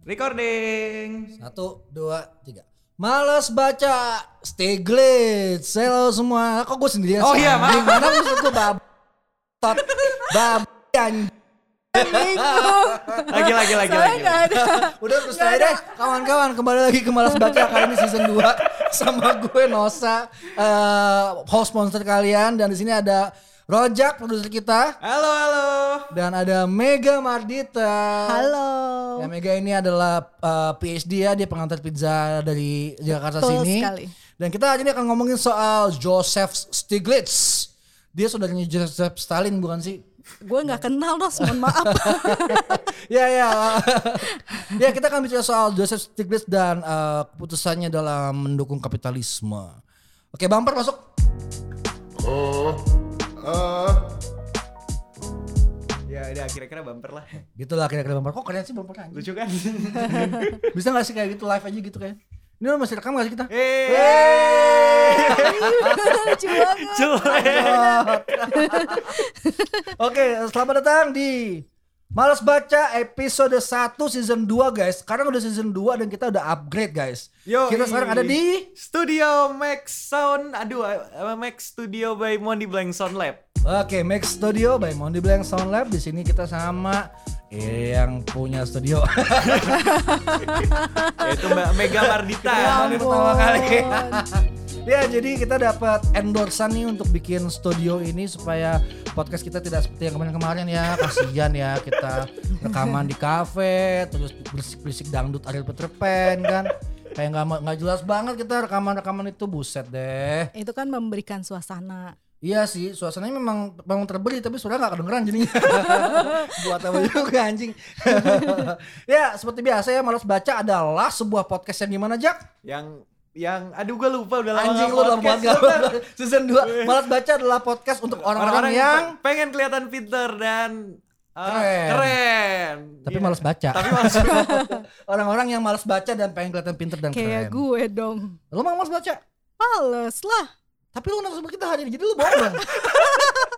Recording. Satu, dua, tiga. Males baca Stiglitz. Halo semua. Kok gue sendirian Oh sih, iya, maaf. Mana maksud gue bab. Tot. Bab. Lagi lagi lagi Soalnya lagi. nggak ada. Udah terus aja deh. Kawan-kawan kembali lagi ke Males Baca kali ini season 2 sama gue Nosa eh, host monster kalian dan di sini ada Rojak produser kita Halo halo. dan ada Mega Mardita. Halo. Ya Mega ini adalah uh, PhD ya, dia pengantar pizza dari Jakarta Betul sini. sekali. Dan kita hari ini akan ngomongin soal Joseph Stiglitz. Dia saudaranya Joseph Stalin bukan sih? Gue nggak kenal Nos, mohon maaf. ya ya. ya kita akan bicara soal Joseph Stiglitz dan uh, keputusannya dalam mendukung kapitalisme. Oke, bumper masuk. Ya udah kira-kira bumper lah. Gitulah kira-kira bumper. Kok kalian sih bumper anjing? Lucu kan? Bisa gak sih kayak gitu live aja gitu kan? Ini lo masih rekam gak sih kita? Eh. Lucu banget. Oke, selamat datang di Males Baca episode 1 season 2 guys. Sekarang udah season 2 dan kita udah upgrade guys. Yo, kita sekarang ada di Studio Max Sound. Aduh, eh, Max Studio by Mondi Blank Sound Lab. Oke, Max Studio by Mondi Blank Sound Lab. Di sini kita sama yang punya studio. Yaitu Mbak Mega Mardita. Ini pertama kali. Ya, jadi kita dapat endorsan nih untuk bikin studio ini supaya podcast kita tidak seperti yang kemarin-kemarin ya. Kasihan ya kita rekaman di kafe, terus berisik-berisik dangdut Ariel Peter Pan kan. Kayak nggak nggak jelas banget kita rekaman-rekaman itu buset deh. Itu kan memberikan suasana. Iya sih, suasananya memang memang terbeli tapi suara nggak kedengeran jadinya. Buat apa juga anjing. ya, seperti biasa ya Malas Baca adalah sebuah podcast yang gimana Jack? Yang yang aduh gue lupa udah lama Anjing lu buat bentar. Season 2 Malas Baca adalah podcast untuk orang-orang yang pe- pengen kelihatan pinter dan uh, Keren. keren. tapi Iya. malas baca. Tapi malas orang-orang yang malas baca dan pengen kelihatan pinter dan keren. Kayak gue dong. Lu mau malas baca? Males lah. Tapi lu nafsu kita hari ini jadi lu bohong dong.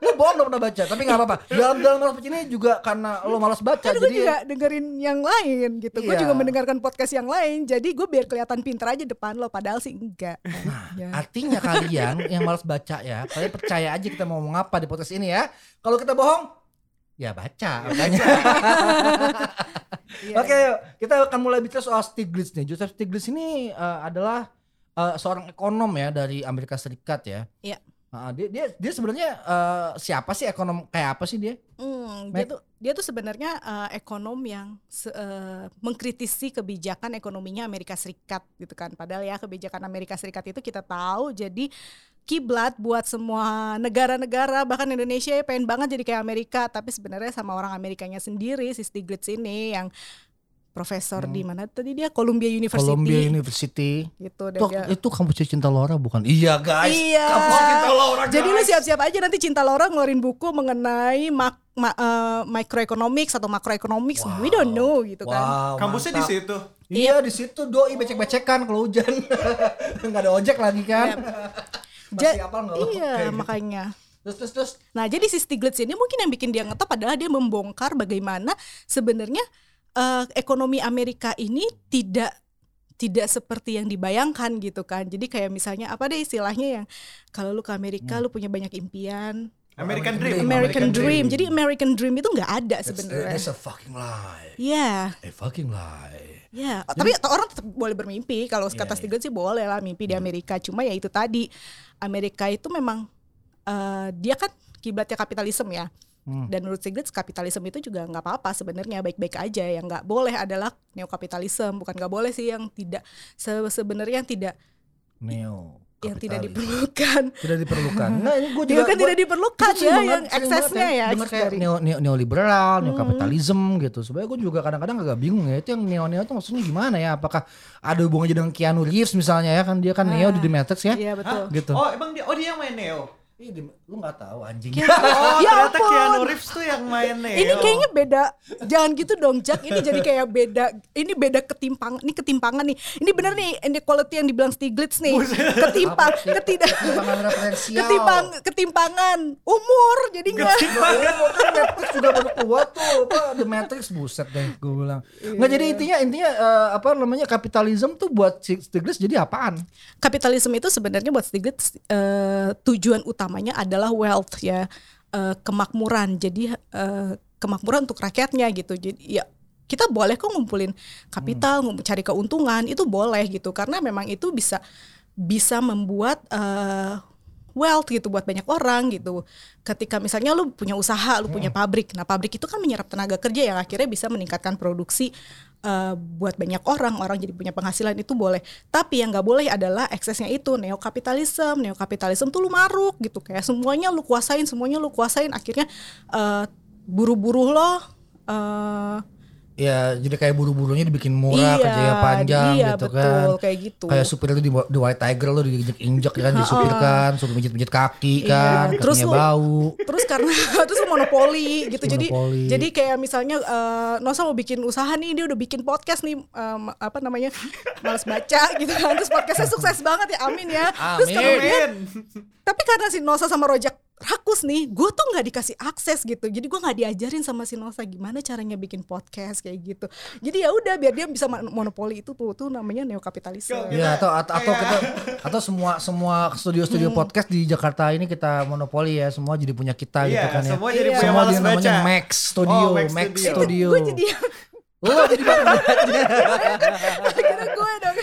lu bohong dong pernah baca, tapi nggak apa-apa. Dalam dalam malas baca ini juga karena lu malas baca Kan gue jadi juga dengerin yang lain gitu. Gue Iya. juga mendengarkan podcast yang lain. Jadi gue biar kelihatan pinter aja depan lo. Padahal sih enggak. Ya. Artinya kalian yang malas baca ya, kalian percaya aja kita mau ngomong apa di podcast ini ya. Kalau kita bohong, ya baca makanya. Iya. Oke, yuk. kita akan mulai bicara soal Stiglitz nih. Joseph Stiglitz ini eh, adalah eh, seorang ekonom ya dari Amerika Serikat ya. Iya. Ah, dia dia dia sebenarnya eh, siapa sih ekonom kayak apa sih dia? Hmm, dia tuh dia tuh sebenarnya eh, ekonom yang se- eh, mengkritisi kebijakan ekonominya Amerika Serikat gitu kan. Padahal ya kebijakan Amerika Serikat itu kita tahu jadi kiblat buat semua negara-negara bahkan Indonesia ya pengen banget jadi kayak Amerika tapi sebenarnya sama orang Amerikanya sendiri si Stiglitz ini yang profesor di mana tadi dia Columbia University Hmm. Columbia University. gitu Itu, dia- itu kampus Cinta Laura bukan? Iya guys. Iya. Kampus Cinta Laura Jadi lu guys. siap-siap aja nanti Cinta Laura ngeluarin buku mengenai mak, ma- eh, microeconomics atau macroeconomics. We don't know gitu kan. Wow, Kampusnya di situ. Iya di situ doi becek-becekan kalau hujan. Nggak ada ojek lagi kan. Ja- Masih apal nggak lo? iya Kayak gitu. makanya. Terus terus terus. Nah jadi si Stiglitz ini mungkin yang bikin dia ngetop adalah dia membongkar bagaimana sebenarnya eh, ekonomi Amerika ini tidak tidak seperti yang dibayangkan gitu kan. Jadi kayak misalnya apa deh istilahnya yang kalau lu ke Amerika lu punya banyak impian. American Dream. American, American Dream. Dream. Jadi American Dream itu nggak ada That's, sebenarnya. that's a fucking lie. Iya. A fucking lie. Ya, tapi orang tetap boleh bermimpi. Kalau Iya, kata iya. Stiglitz sih boleh lah mimpi di Amerika. Cuma ya itu tadi, Amerika itu memang eh, dia kan kiblatnya kapitalisme ya. Hmm. Dan menurut Stiglitz kapitalisme itu juga nggak apa-apa sebenarnya baik-baik aja. Yang nggak boleh adalah neokapitalisme. Bukan nggak boleh sih yang tidak se- sebenarnya yang tidak Neo. yang tidak diperlukan. Tidak diperlukan. Nah, ini gue juga kan gua- tidak diperlukan ya banget, yang eksesnya ya. Dengar kayak neo, neo, neoliberal, neokapitalism gitu. Sebenarnya gue juga kadang-kadang agak bingung ya. Itu yang neo-neo itu maksudnya gimana ya? Apakah ada hubungannya dengan Keanu Reeves misalnya ya kan dia kan neo di The Matrix ya? Iya betul. Gitu. Oh emang dia oh dia yang main Neo. Ih, di- lu nggak tahu anjing. Oh, Ya ternyata ampun. Keanu Reeves tuh yang main nih. Ini kayaknya beda. Jangan gitu dong, Jack. Ini jadi kayak beda. Ini beda ketimpang. Ini ketimpangan nih. Ini bener nih inequality yang dibilang Stiglitz nih. Ketimpang, ketidak Ketimpangan referensial. ketimpang ketimpangan umur. Jadi enggak Oh, kan Netflix juga baru keluar tuh apa The Matrix buset deh gue bilang. Nggak jadi intinya intinya eh, apa namanya kapitalisme tuh buat Stiglitz jadi apaan? kapitalisme itu sebenarnya buat Stiglitz eh, tujuan utamanya adalah wealth ya eh, kemakmuran. Jadi eh, kemakmuran untuk rakyatnya gitu. Jadi ya kita boleh kok ngumpulin kapital ngump- cari keuntungan itu boleh gitu. Karena memang itu bisa bisa membuat eh, wealth gitu buat banyak orang gitu. Ketika misalnya lu punya usaha lu punya pabrik. Nah pabrik itu kan menyerap tenaga kerja yang akhirnya bisa meningkatkan produksi eh, buat banyak orang orang jadi punya penghasilan itu boleh. Tapi yang nggak boleh adalah eksesnya itu neokapitalisme. Neokapitalisme tuh lu maruk gitu kayak semuanya lu kuasain semuanya lu kuasain. Akhirnya eh, buru-buru lo eh, Ya jadi kayak buru-burunya dibikin murah, kerjanya panjang iya, gitu betul, kan. kayak gitu Kayak supir itu di, di White Tiger lo diinjek-injek kan, disupir kan, suruh mijit-mijit kaki kan, Iya, terus kakinya lu- bau. terus karena terus monopoli gitu jadi Monopoli. jadi kayak misalnya eh, Nosa mau bikin usaha nih dia udah bikin podcast nih em, apa namanya malas baca gitu kan terus podcastnya sukses banget ya amin ya terus Amin. kemudian Amin. tapi karena si Nosa sama Rojak rakus nih gue tuh nggak dikasih akses gitu jadi gue nggak diajarin sama si Nosa gimana caranya bikin podcast kayak gitu jadi ya udah biar dia bisa mon- monopoli itu tuh tuh namanya neokapitalisme Iya atau atau, atau kita atau semua semua studio-studio Hmm. podcast di Jakarta ini kita monopoli ya semua jadi punya kita gitu Iya, kan ya. semua jadi Iya. punya Semua dia namanya baca. Max Studio, Oh, Max Max Studio. Studio. gue jadi Oh, jadi baru akhirnya gue dong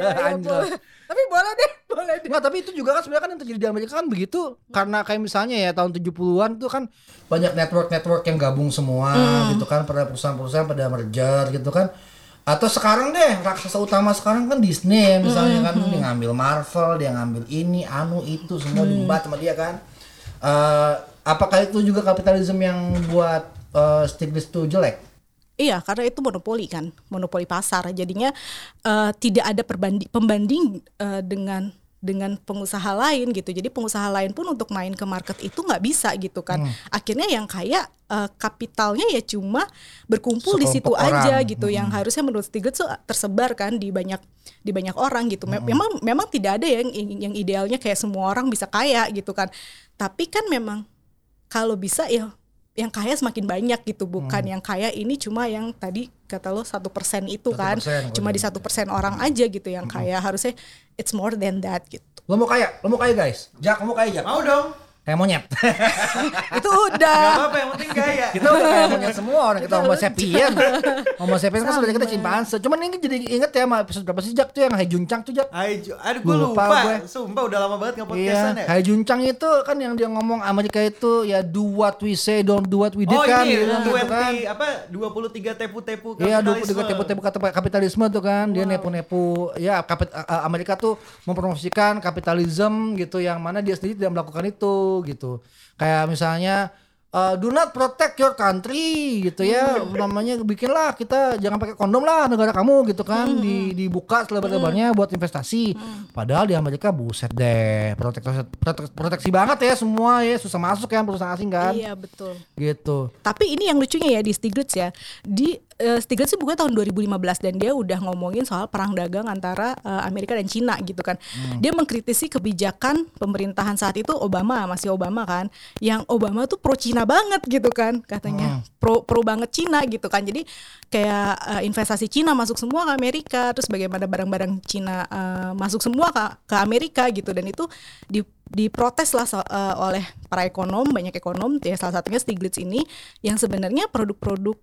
ya, ya. Tapi boleh deh boleh deh Nggak, tapi itu juga kan sebenarnya kan yang terjadi di Amerika kan begitu karena kayak misalnya ya tahun 70-an tuh kan banyak network-network yang gabung semua Hmm. gitu kan pada perusahaan-perusahaan pada merger gitu kan. Atau sekarang deh raksasa utama sekarang kan Disney misalnya kan Hmm. dia ngambil Marvel, dia ngambil ini, anu itu semua Hmm. diembat sama dia kan. Eh, apakah itu juga kapitalisme yang buat eh, Stiglitz tuh jelek? Iya, karena itu monopoli kan, monopoli pasar. Jadinya eh, tidak ada perbanding pembanding eh, dengan dengan pengusaha lain gitu. Jadi pengusaha lain pun untuk main ke market itu nggak bisa gitu kan. Akhirnya yang kaya eh, kapitalnya ya cuma berkumpul di situ Sekelompok aja orang. gitu. Yang harusnya menurut Stiglitz tersebar kan di banyak di banyak orang gitu. Me- Memang memang tidak ada yang yang idealnya kayak semua orang bisa kaya gitu kan. Tapi kan memang kalau bisa ya yang kaya semakin banyak gitu bukan Hmm. yang kaya ini cuma yang tadi kata lo satu persen itu kan 1%, cuma di satu persen orang aja gitu yang kaya harusnya it's more than that gitu Lo mau kaya? Lo mau kaya guys? Jak, lo mau kaya Jak? Mau dong. Kayak monyet. itu Gak udah apa-apa yang penting gaya. kita udah kayak monyet semua orang kita homo sapien homo sapien kan sudah kita cimpanse cuman ini jadi inget ya sama episode berapa sih Jak tuh yang Hai Juncang tuh Jak Hai, aduh gue Lupa lupa. gue. Sumpah udah lama banget nggak Iya, podcastan ya. Hai Juncang itu kan yang dia ngomong Amerika itu ya do what we say, don't do what we did Oh kan, ini dia bilang 20 gitu kan. apa 23 tepu-tepu Iya, dua kapitalisme. tiga tipu-tipu kata kapitalisme tuh kan, dia nepu-nepu. Ya, kapit, Amerika tuh mempromosikan kapitalisme gitu, yang mana dia sendiri tidak melakukan itu gitu. Kayak misalnya uh, do not protect your country gitu ya, namanya bikinlah kita jangan pakai kondom lah negara kamu gitu kan, di, dibuka selebar-lebarnya buat investasi. Padahal di Amerika buset deh, proteksi, proteksi, proteksi banget ya semua ya, susah masuk kan perusahaan asing kan, iya betul. Gitu. tapi ini yang lucunya ya di Stiglitz ya. Di eh, Stiglitz sih bukan tahun 2015 dan dia udah ngomongin soal perang dagang antara eh, Amerika dan Cina gitu kan. Dia mengkritisi kebijakan pemerintahan saat itu Obama masih Obama kan yang Obama tuh pro Cina banget gitu kan katanya. Pro pro banget Cina gitu kan. Jadi kayak eh, investasi Cina masuk semua ke Amerika terus bagaimana barang-barang Cina eh, masuk semua ke ke Amerika gitu. Dan itu di diprotes lah so- eh, oleh para ekonom banyak ekonom. Ya salah satunya Stiglitz ini yang sebenarnya produk-produk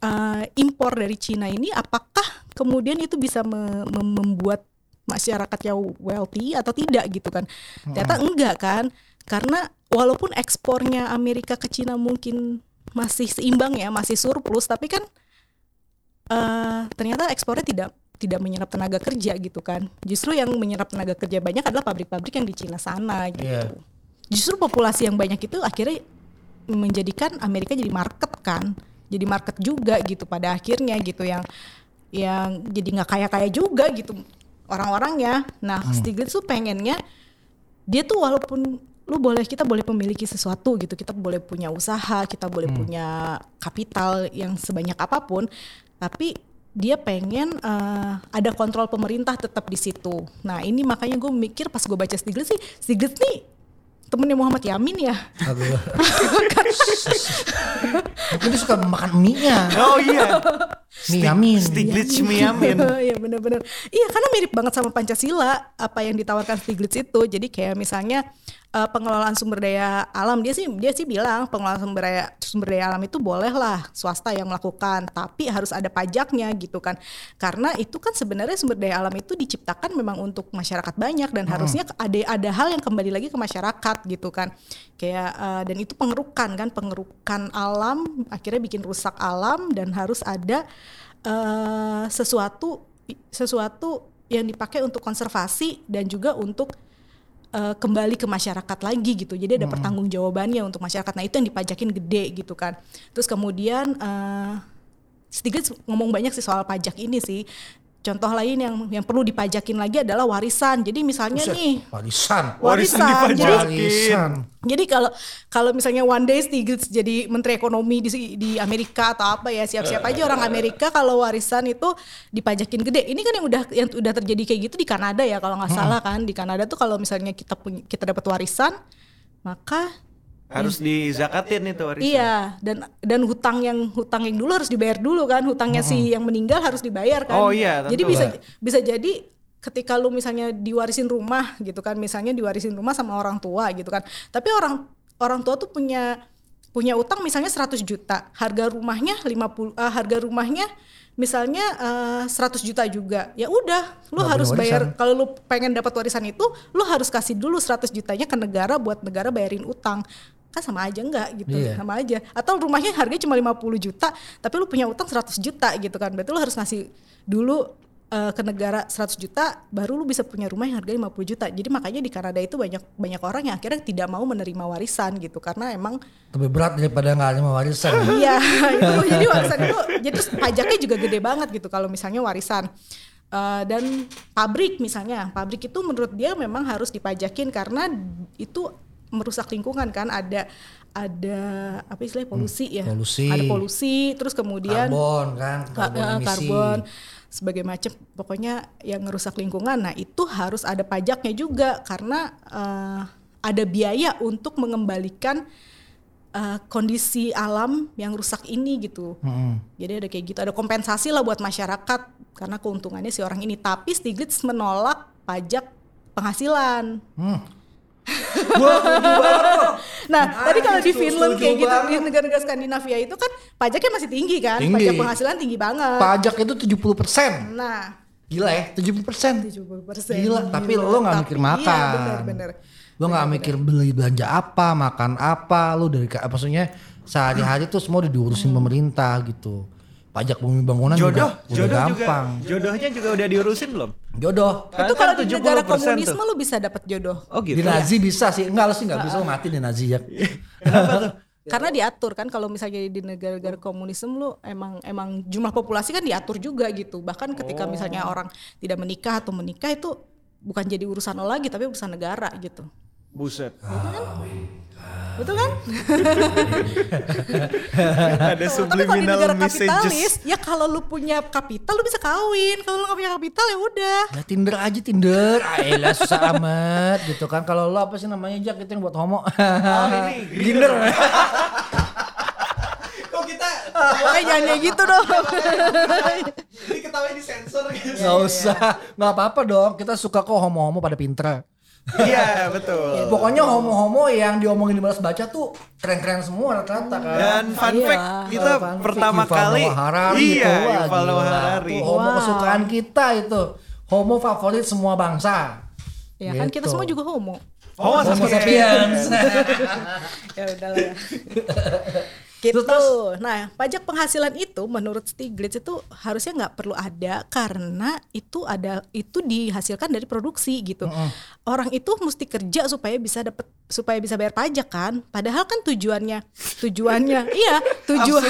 eh, impor dari Cina ini apakah kemudian itu bisa me- mem- membuat masyarakatnya wealthy atau tidak gitu kan? Ternyata enggak kan? Karena walaupun ekspornya Amerika ke Cina mungkin masih seimbang ya masih surplus tapi kan eh ternyata ekspornya tidak tidak menyerap tenaga kerja gitu kan? Justru yang menyerap tenaga kerja banyak adalah pabrik-pabrik yang di Cina sana gitu. Iya. justru populasi yang banyak itu akhirnya menjadikan Amerika jadi market kan jadi market juga gitu pada akhirnya gitu yang yang jadi nggak kaya kaya juga gitu orang-orangnya. Nah Stiglitz tuh pengennya dia tuh walaupun lu boleh kita boleh memiliki sesuatu gitu kita boleh punya usaha kita boleh punya kapital yang sebanyak apa pun tapi dia pengen eh, ada kontrol pemerintah tetap di situ. Nah ini makanya gue mikir pas gue baca Stiglitz sih Stiglitz nih temennya Muhammad Yamin ya Aduh. Mungkin dia suka makan mie-nya. Oh iya. Mie Yamin. Stiglitz Miyamin. Iya benar-benar. Iya karena mirip banget sama Pancasila apa yang ditawarkan Stiglitz itu. Jadi kayak misalnya eh, pengelolaan sumber daya alam dia sih dia sih bilang pengelolaan sumber daya sumber daya alam itu bolehlah swasta yang melakukan, tapi harus ada pajaknya gitu kan. Karena itu kan sebenarnya sumber daya alam itu diciptakan memang untuk masyarakat banyak dan harusnya ada ada hal yang kembali lagi ke masyarakat gitu kan. Kayak eh, dan itu pengerukan kan, pengerukan alam akhirnya bikin rusak alam dan harus ada eh, sesuatu sesuatu yang dipakai untuk konservasi dan juga untuk eh, kembali ke masyarakat lagi gitu. Jadi ada pertanggungjawabannya untuk masyarakat. Nah, itu yang dipajakin gede gitu kan. Terus kemudian eh Stiglitz ngomong banyak sih soal pajak ini sih. Contoh lain yang yang perlu dipajakin lagi adalah warisan. Jadi misalnya Buset, nih Warisan. Warisan warisan. Jadi dipajakin. Warisan. jadi kalau kalau misalnya one day Stiglitz jadi menteri ekonomi di di Amerika atau apa ya siap-siap aja orang Amerika kalau warisan itu dipajakin gede. Ini kan yang udah yang udah terjadi kayak gitu di Kanada ya kalau nggak salah kan di Kanada tuh kalau misalnya kita punya kita dapat warisan maka Harus dizakatin itu warisan. iya dan dan hutang yang hutang yang dulu harus dibayar dulu kan. Hutangnya si yang meninggal harus dibayar kan. Oh iya, Jadi tentu. bisa bisa jadi ketika lu misalnya diwarisin rumah gitu kan misalnya diwarisin rumah sama orang tua gitu kan. Tapi orang orang tua tuh punya punya utang misalnya 100 juta. Harga rumahnya 50 eh, harga rumahnya misalnya eh, 100 juta juga. Ya udah lu Nggak harus bayar. kalau lu pengen dapat warisan itu lu harus kasih dulu 100 jutanya ke negara buat negara bayarin utang kan sama aja enggak gitu Iya. sama aja. Atau rumahnya harganya cuma 50 juta tapi lu punya utang 100 juta gitu kan. Berarti lu harus ngasih dulu eh, ke negara 100 juta baru lu bisa punya rumah yang harganya 50 juta. Jadi makanya di Kanada itu banyak banyak orang yang akhirnya tidak mau menerima warisan gitu. Karena emang Lebih berat daripada nggak ada warisan. iya itu. Jadi warisan itu jadi terus pajaknya juga gede banget gitu kalau misalnya warisan. Eh, dan pabrik misalnya pabrik itu menurut dia memang harus dipajakin karena itu merusak lingkungan kan ada ada apa istilahnya polusi ya polusi. ada polusi terus kemudian Karbon kan, Ka- karbon eh, emisi. karbon sebagai macam pokoknya yang ngerusak lingkungan nah itu harus ada pajaknya juga karena eh, ada biaya untuk mengembalikan eh, kondisi alam yang rusak ini gitu Mm-mm. jadi ada kayak gitu ada kompensasi lah buat masyarakat karena keuntungannya si orang ini tapi Stiglitz menolak pajak penghasilan Hmm. Gua banget. Nah, tadi kalau di Finland kayak gitu banget. di negara-negara Skandinavia itu kan pajaknya masih tinggi kan, Tinggi. pajak penghasilan tinggi banget. Pajak itu 70%. Nah, Gila ya, 70%. 70%. Gila, tapi lo nggak mikir makan. Iya, benar-benar. Lo nggak mikir beli belanja apa, makan apa, lo dari maksudnya sehari-hari tuh semua udah diurusin pemerintah gitu. Pajak bumi bangunan Jodoh, juga udah jodoh gampang. juga. Jodohnya juga udah diurusin belum? Jodoh. Itu Kan kalau di 70% negara tuh. komunisme lu bisa dapat jodoh. Oh gitu. Di Nazi bisa sih, enggak lo sih nggak bisa lo mati di Nazi ya. Karena diatur kan kalau misalnya di negara-negara komunisme lu emang emang jumlah populasi kan diatur juga gitu. Bahkan ketika misalnya orang tidak menikah atau menikah itu bukan jadi urusan lo lagi tapi urusan negara gitu. Buset. Betul kan? Ada Tapi kalau di subliminal negara kapitalis, messages. ya kalau lu punya kapital lu bisa kawin. Kalau lu gak punya kapital ya udah. Ya Tinder aja Tinder. Ayolah susah amat gitu kan. Kalau lo apa sih namanya Jack itu yang buat homo. Oh ini Tinder. Kok kita Makanya jangan kayak gitu dong. ini ketawa di sensor gitu. Nggak usah, nggak apa-apa dong. Kita suka kok homo-homo pada pinter. Iya betul. Pokoknya homo-homo yang diomongin di balas baca tuh keren-keren semua rata-rata kan. Dan fun Iya. fact kita Fun fact, pertama Yuval kali Harari iya itu, wah, Yuval Noah. Harari. Tuh homo Wow. kesukaan kita itu. Homo favorit semua bangsa. ya kan kita Gitu. semua juga homo. Homo Homo sapiens. sapiens. Ya udahlah gitu. Nah, pajak penghasilan itu menurut Stiglitz itu harusnya nggak perlu ada karena itu ada itu dihasilkan dari produksi gitu. Orang itu mesti kerja supaya bisa dapat supaya bisa bayar pajak kan. Padahal kan tujuannya tujuannya iya tujuan.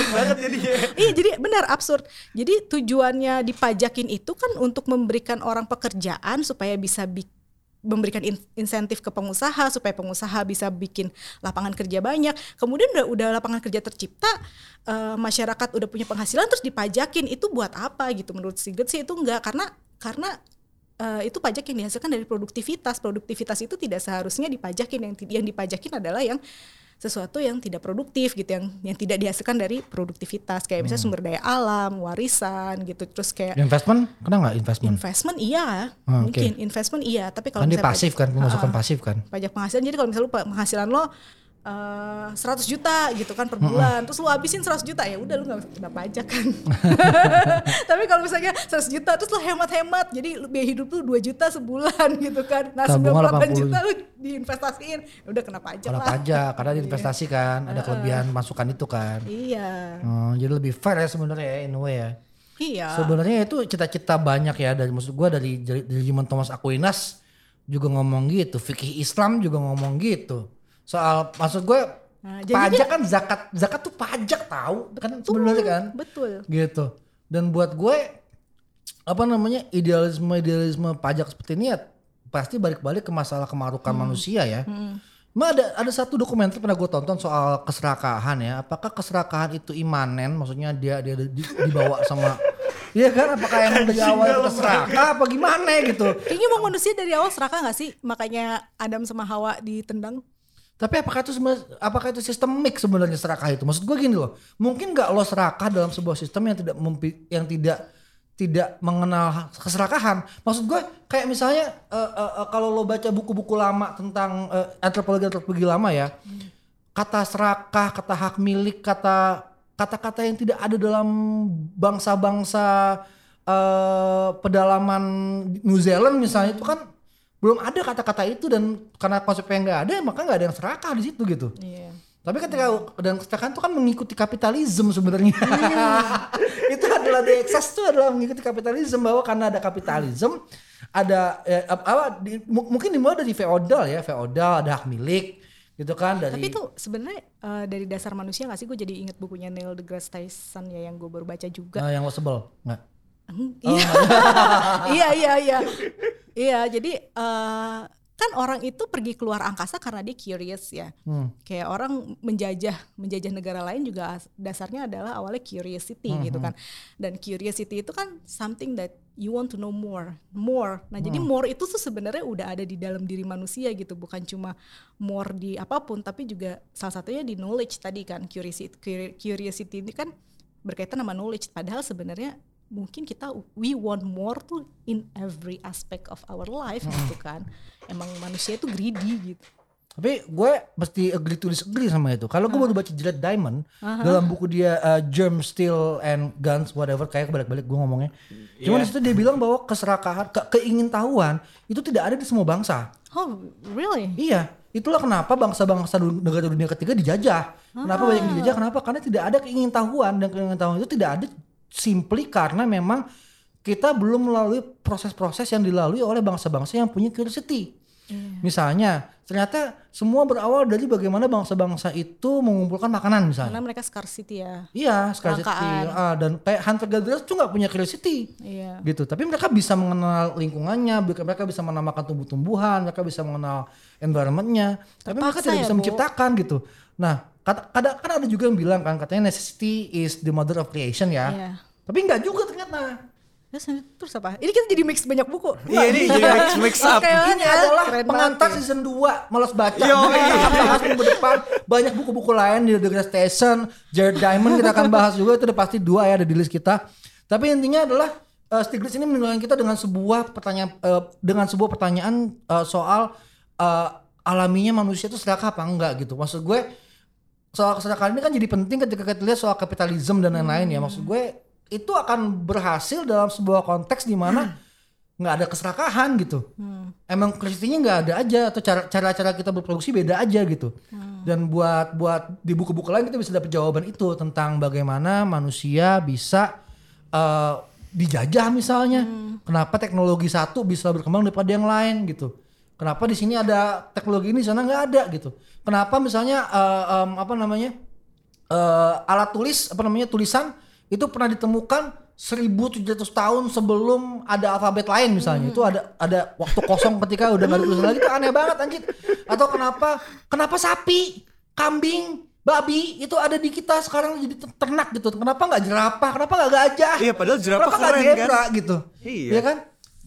Iya jadi benar absurd. Jadi tujuannya dipajakin itu kan untuk memberikan orang pekerjaan supaya bisa bi- memberikan in- insentif ke pengusaha supaya pengusaha bisa bikin lapangan kerja banyak. Kemudian udah udah lapangan kerja tercipta, eh, masyarakat udah punya penghasilan terus dipajakin itu buat apa gitu menurut Sigurd sih itu enggak karena karena eh, itu pajak yang dihasilkan dari produktivitas. Produktivitas itu tidak seharusnya dipajakin yang yang dipajakin adalah yang sesuatu yang tidak produktif gitu yang yang tidak dihasilkan dari produktivitas. Kayak misalnya sumber daya alam, warisan gitu. Terus kayak Investment? Kena nggak investment? investment iya, Ah, mungkin investment iya, tapi kalau Kan misalnya pasif kan, pemasukan pasif kan. pajak penghasilan. Jadi kalau misalnya lu penghasilan lo eh 100 juta gitu kan per bulan. Terus lu habisin 100 juta ya udah lu nggak kena pajak kan. Tapi kalau misalnya 100 juta terus lu hemat-hemat jadi lu biaya hidup lu 2 juta sebulan gitu kan. Nah Tabungan 98 80. juta lu diinvestasiin ya udah kena pajak Kalau lah. pajak karena diinvestasi kan, ada kelebihan masukan itu kan. iya. Oh, jadi lebih fair ya sebenarnya ya in a way ya. iya. Sebenarnya itu cita-cita banyak ya dari maksud gua dari dari, Thomas Aquinas juga ngomong gitu, fikih Islam juga ngomong gitu. Soal maksud gue Nah, pajak kan zakat zakat tuh pajak tahu kan sebenarnya kan betul gitu. Dan buat gue apa namanya idealisme idealisme pajak seperti ini ya pasti balik-balik ke masalah kemarukan manusia ya. Ma ada ada satu dokumenter pernah gue tonton soal keserakahan ya. Apakah keserakahan itu imanen? Maksudnya dia dia di- dibawa sama Iya kan? Apakah emang dari awal itu serakah apa gimana gitu? kayaknya mau manusia dari awal serakah gak sih makanya Adam sama Hawa ditendang Tapi apakah itu apakah itu sistemik sebenarnya serakah itu? Maksud gue gini loh, mungkin nggak lo serakah dalam sebuah sistem yang tidak mempi- yang tidak tidak mengenal keserakahan. Maksud gue kayak misalnya eh, eh, eh, kalau lo baca buku-buku lama tentang eh, antropologi antropologi lama ya, kata serakah, kata hak milik, kata kata-kata yang tidak ada dalam bangsa-bangsa eh, pedalaman New Zealand misalnya itu kan belum ada kata-kata itu dan karena konsepnya nggak ada maka nggak ada yang serakah di situ gitu. iya Tapi ketika dan keserakahan itu kan mengikuti kapitalisme sebenarnya. itu adalah the excess itu adalah mengikuti kapitalisme bahwa karena ada kapitalisme ada eh, apa di- mu- mungkin dimulai dari feodal ya, feodal ada hak milik gitu kan dari Tapi itu sebenarnya eh, dari dasar manusia gak sih? Gue jadi inget bukunya Neil deGrasse Tyson ya yang gue baru baca juga. eh, yang lo sebel nggak? Hmm, Iya, iya, iya, iya. Jadi eh, kan orang itu pergi keluar angkasa karena dia curious ya. Hmm. Kayak orang menjajah, menjajah negara lain juga as- dasarnya adalah awalnya curiosity gitu kan. Dan curiosity itu kan something that you want to know more, more. Nah jadi more itu tuh sebenarnya udah ada di dalam diri manusia gitu, bukan cuma more di apa pun, tapi juga salah satunya di knowledge tadi kan. Curiosity, curi- curiosity ini kan berkaitan sama knowledge. Padahal sebenarnya mungkin kita we want more tuh in every aspect of our life gitu kan. Emang manusia itu greedy gitu. Tapi gue mesti agree to disagree sama itu. Kalau gue baru baca Jared Diamond dalam buku dia uh, Germ, Steel and Guns whatever kayak balik-balik gue ngomongnya. Cuma di situ dia bilang bahwa keserakahan, ke keingintahuan itu tidak ada di semua bangsa. Oh, really? Iya, itulah kenapa bangsa-bangsa negara dunia ketiga dijajah. Kenapa banyak yang dijajah? Kenapa? Karena tidak ada keingintahuan dan keingintahuan itu tidak ada simply karena memang kita belum melalui proses-proses yang dilalui oleh bangsa-bangsa yang punya curiosity. Misalnya, ternyata semua berawal dari bagaimana bangsa-bangsa itu mengumpulkan makanan misalnya. Karena mereka scarcity ya. Iya, scarcity. Ah, dan kayak hunter gatherers tuh nggak punya curiosity Iya. gitu. Tapi mereka bisa mengenal lingkungannya, mereka bisa menamakan tumbuh-tumbuhan, mereka bisa mengenal environmentnya. Tapi mereka tidak ya, bisa Bu. menciptakan gitu. Nah, kadang kan ada juga yang bilang kan katanya necessity is the mother of creation ya. Iya. Tapi nggak juga ternyata. Terus, terus apa? Ini kita jadi mix banyak buku. Iya ini jadi mix, mix up. Oke, Ini ya. adalah Keren pengantar banget season 2 malas baca. Yo, Kita akan bahas minggu depan banyak buku-buku lain di The Great Station, Jared Diamond kita akan bahas juga itu udah pasti dua ya ada di list kita. Tapi intinya adalah uh, Stiglitz ini meninggalkan kita dengan sebuah pertanyaan eh, dengan sebuah pertanyaan eh, soal eh, alaminya manusia itu serakah apa enggak gitu. Maksud gue soal keserakahan ini kan jadi penting ketika kita lihat soal kapitalisme dan lain-lain ya. Maksud gue itu akan berhasil dalam sebuah konteks di mana nggak ada keserakahan gitu. Emang curiosity-nya nggak ada aja atau cara cara cara kita berproduksi beda aja gitu. Dan buat buat di buku-buku lain kita bisa dapat jawaban itu tentang bagaimana manusia bisa eh, dijajah misalnya. Kenapa teknologi satu bisa berkembang daripada yang lain gitu. Kenapa di sini ada teknologi ini di sana nggak ada gitu. Kenapa misalnya eh, em, apa namanya? eh, alat tulis apa namanya tulisan itu pernah ditemukan 1700 tahun sebelum ada alfabet lain misalnya. Hmm. itu ada ada waktu kosong ketika udah nggak ada tulisan lagi. Itu aneh banget anjir atau kenapa kenapa sapi kambing babi itu ada di kita sekarang jadi ter- ternak gitu. Kenapa nggak jerapah? Kenapa nggak gajah? Iya, padahal jerapah kenapa keren, zebra kan? gitu? Iya. ya kan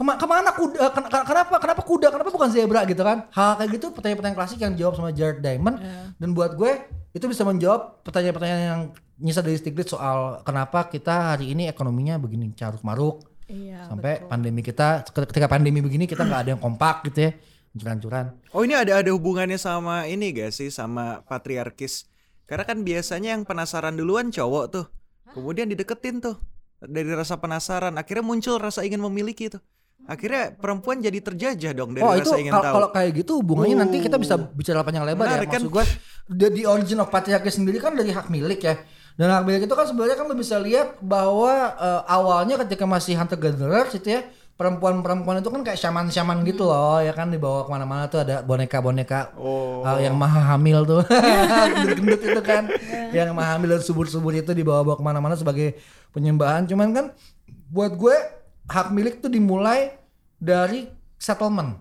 Kema- ke mana kuda ken- ken- kenapa kenapa kuda kenapa bukan zebra gitu kan? Hal kayak gitu pertanyaan-pertanyaan klasik yang dijawab sama Jared Diamond. Dan buat gue itu bisa menjawab pertanyaan-pertanyaan yang nyisa dari Stiglitz soal kenapa kita hari ini ekonominya begini carut maruk Iya, sampai pandemi kita ketika pandemi begini kita nggak ada yang kompak gitu ya hancur-hancuran Oh ini ada ada hubungannya sama ini gak sih sama patriarkis? Karena kan biasanya yang penasaran duluan cowok tuh, kemudian dideketin tuh dari rasa penasaran, akhirnya muncul rasa ingin memiliki tuh. Akhirnya perempuan jadi terjajah dong dari oh itu rasa ingin kalau tahu. kalau kayak gitu hubungannya nanti kita bisa bicara panjang lebar Menarik, ya kan? maksud gue the, the origin of patriarchy sendiri kan dari hak milik ya. Dan hak milik itu kan sebenarnya kan lo bisa lihat bahwa eh, awalnya ketika masih hunter gatherers itu ya perempuan-perempuan itu kan kayak shaman-shaman gitu loh ya kan? Dibawa ke mana-mana tuh ada boneka-boneka Oh. eh, yang maha hamil tuh. Gendut-gendut itu kan. Yang maha hamil dan subur-subur itu dibawa-bawa ke mana-mana sebagai penyembahan. Cuman kan buat gue hak milik tuh dimulai dari settlement.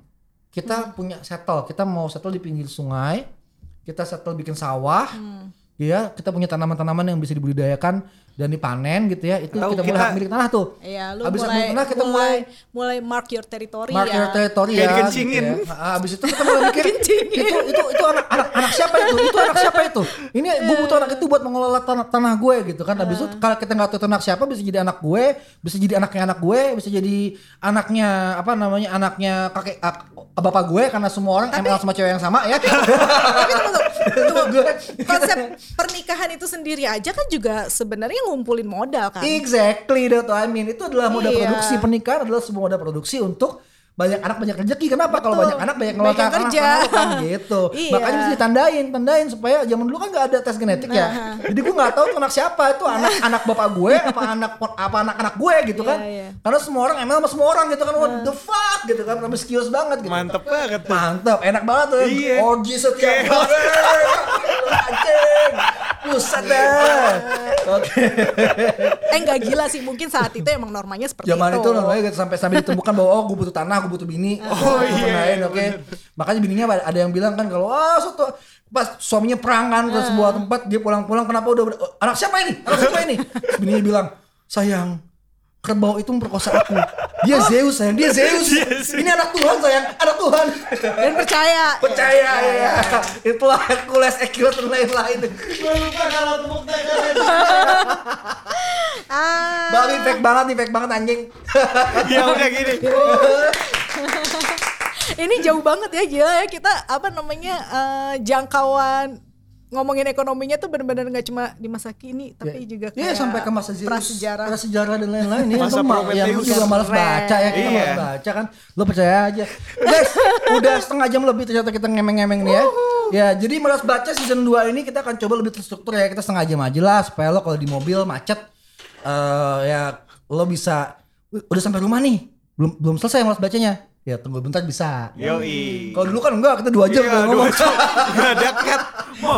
Kita punya settle. Kita mau settle di pinggir sungai kita settle bikin sawah ya kita punya tanaman-tanaman yang bisa dibudidayakan dan dipanen gitu ya itu Atau kita mulai kita- hak milik tanah tuh Iya, lu Habis hak mulai, milik tanah kita mulai mulai mark your territory mark ya. your territory Kayak ya dikencingin. gitu ya. Ah, Habis itu kita mulai mikir itu itu itu anak anak anak siapa itu? Itu anak siapa itu? Ini gue butuh anak itu buat mengelola tanah, tanah gue gitu kan. Habis itu kalau kita nggak tahu itu anak siapa bisa jadi anak gue, bisa jadi anaknya anak gue, bisa jadi anaknya apa namanya anaknya kakek ak- bapak gue karena semua orang emang sama cewek yang sama ya. Tapi tunggu, tunggu. Gue- Konsep pernikahan itu sendiri aja kan juga sebenarnya ngumpulin modal kan. Exactly that's what I mean. Itu adalah moda Iya. produksi pernikahan adalah sebuah moda produksi untuk banyak anak banyak rezeki. Kenapa? Kalau banyak anak banyak ngelola yang kerja. kan gitu. Iya. Makanya mesti ditandain, tandain supaya zaman dulu kan nggak ada tes genetik ya. Nah. Jadi gue nggak tahu tuh anak siapa itu anak anak bapak gue apa anak apa anak anak gue gitu kan. Iya, iya. Karena semua orang emang sama semua orang gitu kan. What the fuck gitu kan. Promiscuous banget gitu. Mantep banget tuh. Mantap, enak banget tuh. Iya. Orgi setiap hari. Anjing. Buset dah. Oke. Eh nggak gila sih, mungkin saat itu emang normanya seperti Zaman itu. itu namanya gitu, sampai sampai ditemukan bahwa oh gue butuh tanah, gue butuh bini. Oh, Gua iya, tandain, oke. Makanya bininya ada yang bilang kan kalau oh suatu pas suaminya perang kan ke sebuah tempat dia pulang-pulang kenapa udah anak siapa ini? Anak siapa ini? Bininya bilang, "Sayang, kerbau itu memperkosa aku. Dia Zeus sayang, dia Zeus. Ini anak Tuhan sayang, anak Tuhan. Dan percaya. Percaya ya. Itulah Hercules, Achilles dan lain-lain. Gue lupa kalau tepuk tangan itu. Ah. Babi fake banget nih, fake banget anjing. ya udah gini. Ini jauh banget ya gila ya kita apa namanya eh, jangkauan ngomongin ekonominya tuh benar-benar nggak cuma di masa kini tapi juga Iya kayak sampai ke masa prasejarah. prasejarah dan lain-lain ya. Masa Lu ma- yang lu juga malas baca ya, kita Iya. malas baca kan. Lu percaya aja. Guys, udah setengah jam lebih ternyata kita ngemeng-ngemeng nih ya. Ya, jadi malas baca season 2 ini kita akan coba lebih terstruktur ya. Kita setengah jam aja lah supaya lo kalau di mobil macet eh ya lo bisa "Wih, udah sampai rumah nih. Belum belum selesai malas bacanya. Ya tunggu bentar bisa. Yoi. Kalau dulu kan enggak, kita dua jam Iya, udah dua ngomong. jam. Dekat.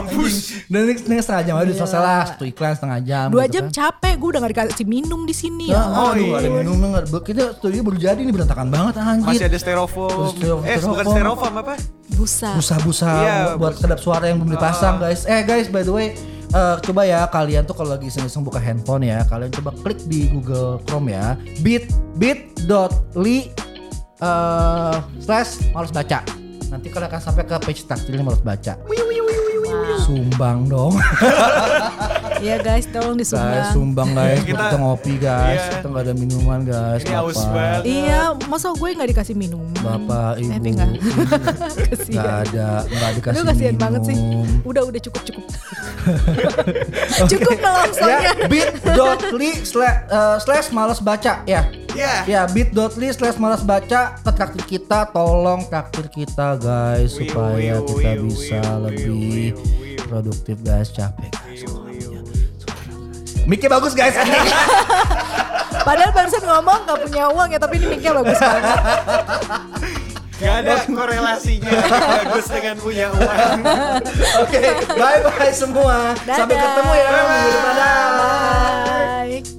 Mampus. Dan ini, ini setengah jam aja udah selesai lah. Satu iklan setengah jam. Dua gitu jam kan. capek, gue udah gak dikasih minum di sini. Ya, Ya. Oh, aduh, iya. ada minum nggak? Kita studio baru jadi nih berantakan banget anjir. Masih ada styrofoam. Styrofoam. Eh, bukan styrofoam apa? Busa. busa-busa Iya, buat kedap suara yang belum dipasang guys. Eh guys, by the way, eh, coba ya kalian tuh kalau lagi iseng-iseng buka handphone ya, kalian coba klik di Google Chrome ya, bit bit.ly eh slash malas baca. Nanti kalian akan sampai ke page taktilnya malas baca. Sumbang dong. Iya guys, tolong guys, disumbang. sumbang guys. Kita- Kita, ngopi guys. Iya. Kita nggak ada minuman guys. Ini haus Bapak. banget. Iya, masa gue gak dikasih minum? Bapak, Eh, ibu, enggak. ibu. Kasihan. Gak ada, gak dikasih Lu kasihan banget sih. minum. Udah, udah cukup, cukup. cukup melongsongnya. ya bit.ly slash, eh, slash malas baca ya Ya. ya bit.ly slash malas baca ke traktir kita tolong traktir kita guys supaya kita bisa lebih. Produktif guys capek guys. Suara, guys. Mic-nya bagus guys Padahal barusan ngomong gak punya uang ya, tapi ini mic-nya bagus banget. Gak ada korelasinya bagus dengan punya uang. oke bye bye semua sampai Dadah. ketemu ya minggu depan Dah. Bye.